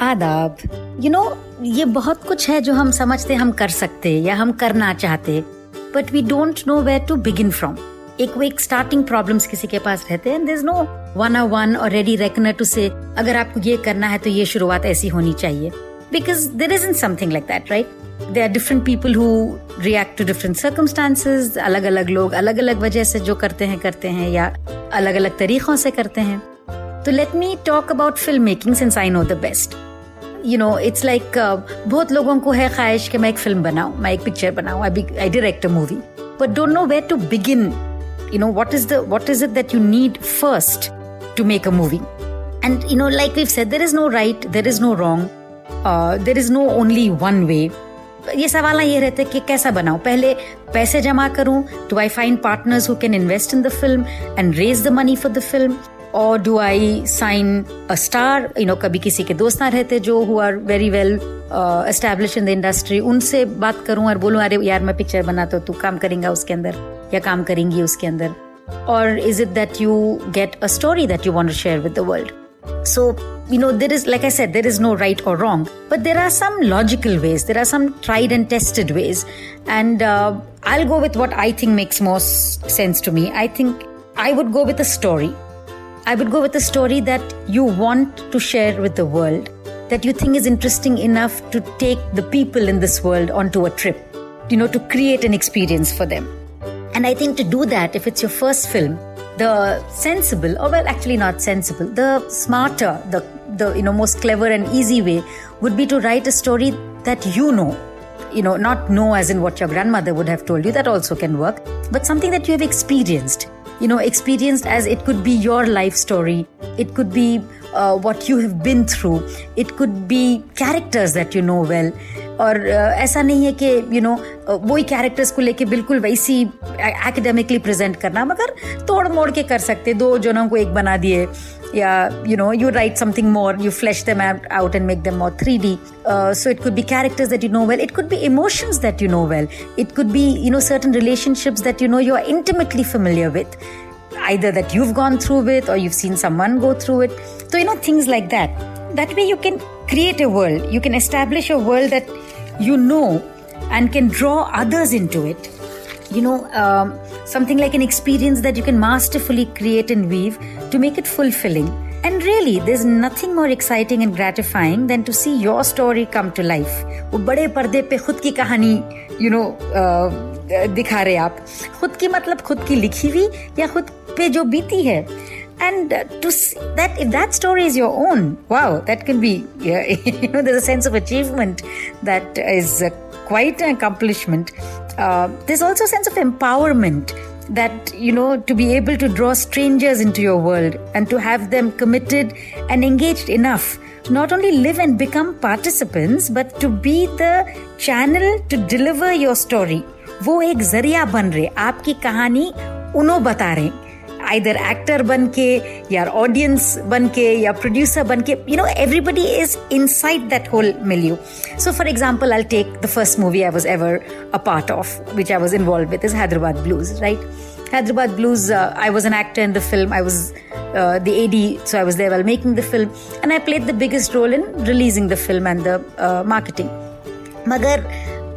आदाब। You know ये बहुत कुछ है जो हम समझते, हम कर सकते या हम करना चाहते but we don't know where to begin from एक, वो एक स्टार्टिंग प्रॉब्लम्स किसी के पास रहते हैं नो वन आ वन और रेडी रेकनर टू से अगर आपको ये करना है तो ये शुरुआत ऐसी होनी चाहिए. Because there is in something like that right they are different people who react to different circumstances अलग अलग लोग अलग अलग वजह से जो करते हैं करते हैं या अलग अलग तरीकों से करते हैं। तो let me talk about film making since I know the best you know it's like बहुत लोगों को है ख्वाहिश कि मैं एक फ़िल्म बनाऊँ मैं एक पिक्चर बनाऊँ I I direct a movie but don't know where to begin you know what is the what is it that you need first to make a movie and you know like we said there is no right there is no wrong there is no only one way ये सवाल ये रहते कि कैसा बनाऊँ? पहले पैसे जमा करूँ do I find partners who can invest in the film and raise the money for the film और do I sign a star you know कभी किसी के दोस्त ना रहते जो who are very well establish in the industry उनसे बात करूँ और बोलूँ, अरे यार, मैं पिक्चर बनाता हूँ तू काम करेंगे उसके अंदर, या काम करेंगी उसके अंदर. और is it that you get a story that you want share with the world so you know there is like I said there is no right और wrong but there are some logical ways there are some tried and tested ways and I go with what I think makes most sense to me I think I would go with a story I would go with a story that you want to share with the world, that you think is interesting enough to take the people in this world onto a trip, you know, to create an experience for them. And I think to do that, if it's your first film, the sensible, or well, actually not sensible, the smarter, the the you know most clever and easy way would be to write a story that you know you know, not know as in what your grandmother would have told you, that also can work, but something that you have experienced you know, experienced as it could be your life story, it could be uh, what you have been through, it could be characters that you know well. और ऐसा नहीं है कि you know वही characters को लेके बिल्कुल वैसी एकेडमिकली प्रेजेंट करना, मगर तोड़ मोड़ के कर सकते, दो जनों को एक बना दिए, या you know you write something more you flash them out and make them more three D so it could be characters that you know well it could be emotions that you know well it could be you know certain relationships that you know you are intimately familiar with either that you gone through with और you seen someone go through it तो you know things like that that way you can create a world you can establish a world that you know and can draw others into it you know um, something like an experience that you can masterfully create and weave to make it fulfilling. And really, there's nothing more exciting and gratifying than to see your story come to life. वो बड़े पर्दे पे खुद की कहानी you know दिखा रहे आप खुद की मतलब खुद की लिखी हुई या खुद पे जो बीती है and uh, to see that if that story is your own wow that can be yeah, you know there's a sense of achievement that is uh, quite an accomplishment uh, there's also a sense of empowerment that you know to be able to draw strangers into your world and to have them committed and engaged enough to not only live and become participants but to be the channel to deliver your story वो एक जरिया बन रहे आपकी कहानी उन्हों बता रहे either actor बन के या audience बन के या producer बन के you know everybody is inside that whole milieu so for example I'll take the first movie I was ever a part of which I was involved with is Hyderabad Blues right Hyderabad Blues uh, I was an actor in the film I was uh, the AD so I was there while making the film and I played the biggest role in releasing the film and the uh, marketing Magar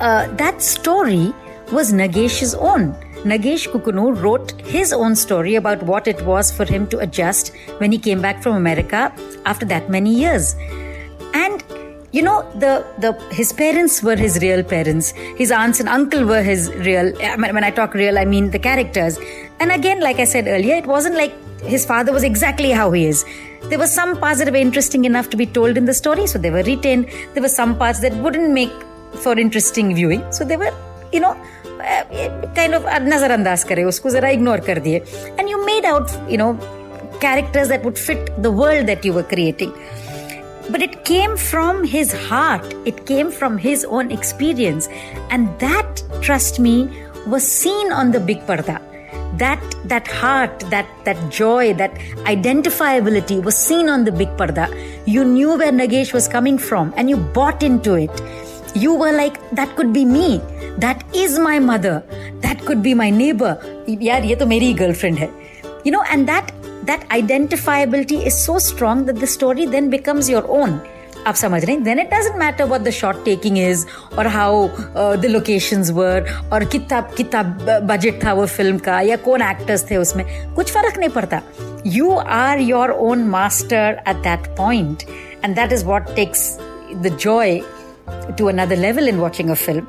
uh, that story was Nagesh's own Nagesh Kukunoor wrote his own story about what it was for him to adjust when he came back from America after that many years. And you know the the his parents were his real parents. His aunts and uncle were his real when i talk real i mean the characters. And again like i said earlier it wasn't like his father was exactly how he is. There were some parts that were interesting enough to be told in the story so they were retained. There were some parts that wouldn't make for interesting viewing so they were you know uh, kind of uh, nazarandas kare usko zara ignore kar diye. And you made out you know characters that would fit the world that you were creating. But it came from his heart. It came from his own experience. And that trust me was seen on the big parda. That that heart that that joy that identifiability was seen on the big parda. You knew where nagesh was coming from and you bought into it. You were like, that could be me that is my mother that could be my neighbor yaar ye to meri girlfriend hai you know and that that identifiability is so strong that the story then becomes your own आप समझ रहे हैं then it doesn't matter what the shot taking is और how the locations were और कितना कितना budget था वो फिल्म का या कौन एक्टर्स थे उसमें कुछ फर्क नहीं पड़ता you are your own master at that point and that is what takes the Joy to another level in watching a film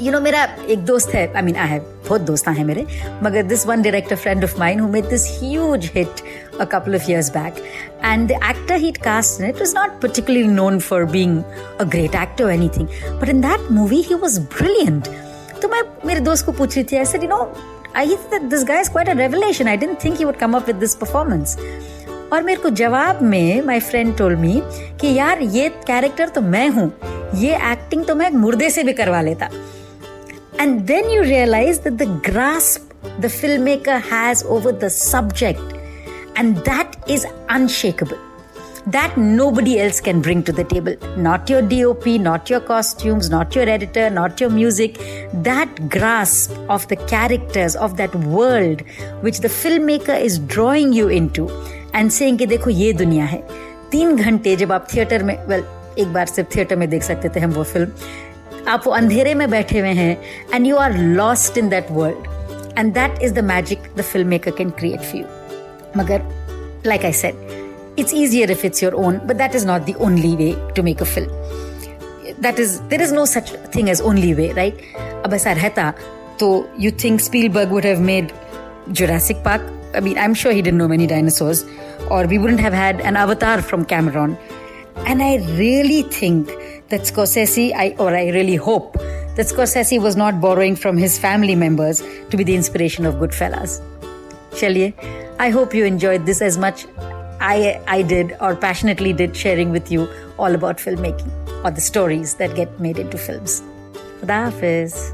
you know मेरा एक दोस्त है आई मीन आई हैव बहुत दोस्त हैं मेरे मगर this one director friend of mine who made this huge hit a couple of years back and the actor he'd cast in it was not particularly known for being a great actor or anything but in that movie he was brilliant तो मैं मेरे दोस्त को पूछ रही थी ऐसे you know I this guy is quite a revelation I didn't think he would come up with this performance और मेरे को जवाब में माय फ्रेंड टोल्ड मी कि यार ये कैरेक्टर तो मैं हूं ये एक्टिंग तो मैं मुर्दे से भी करवा लेता and then you realise that the grasp the film maker has over the subject and that is unshakeable that nobody else can bring to the table. Not your DOP, not your costumes, not your editor, not your music. That grasp of the characters of that world which the filmmaker is drawing you into and saying कि देखो ये दुनिया है। तीन घंटे जब आप theatre में वेल एक बार सिर्फ़ थिएटर में देख सकते थे हम वो फ़िल्म आप वो अंधेरे में बैठे हुए हैं and you are lost in that world and that is the magic the film maker can create for you मगर like I said it's easier if it's your own but that is not the only way to make a film that is there is no such thing as only way right अब ऐसा रहता तो you think Spielberg would have made Jurassic Park. I mean, I'm sure he didn't know many dinosaurs, or we wouldn't have had an Avatar from Cameron. And I really think that Scorsese, I, or I really hope that Scorsese was not borrowing from his family members to be the inspiration of Goodfellas. Chaliye, I hope you enjoyed this as much I, I did or passionately did sharing with you all about filmmaking or the stories that get made into films. Khuda Hafiz.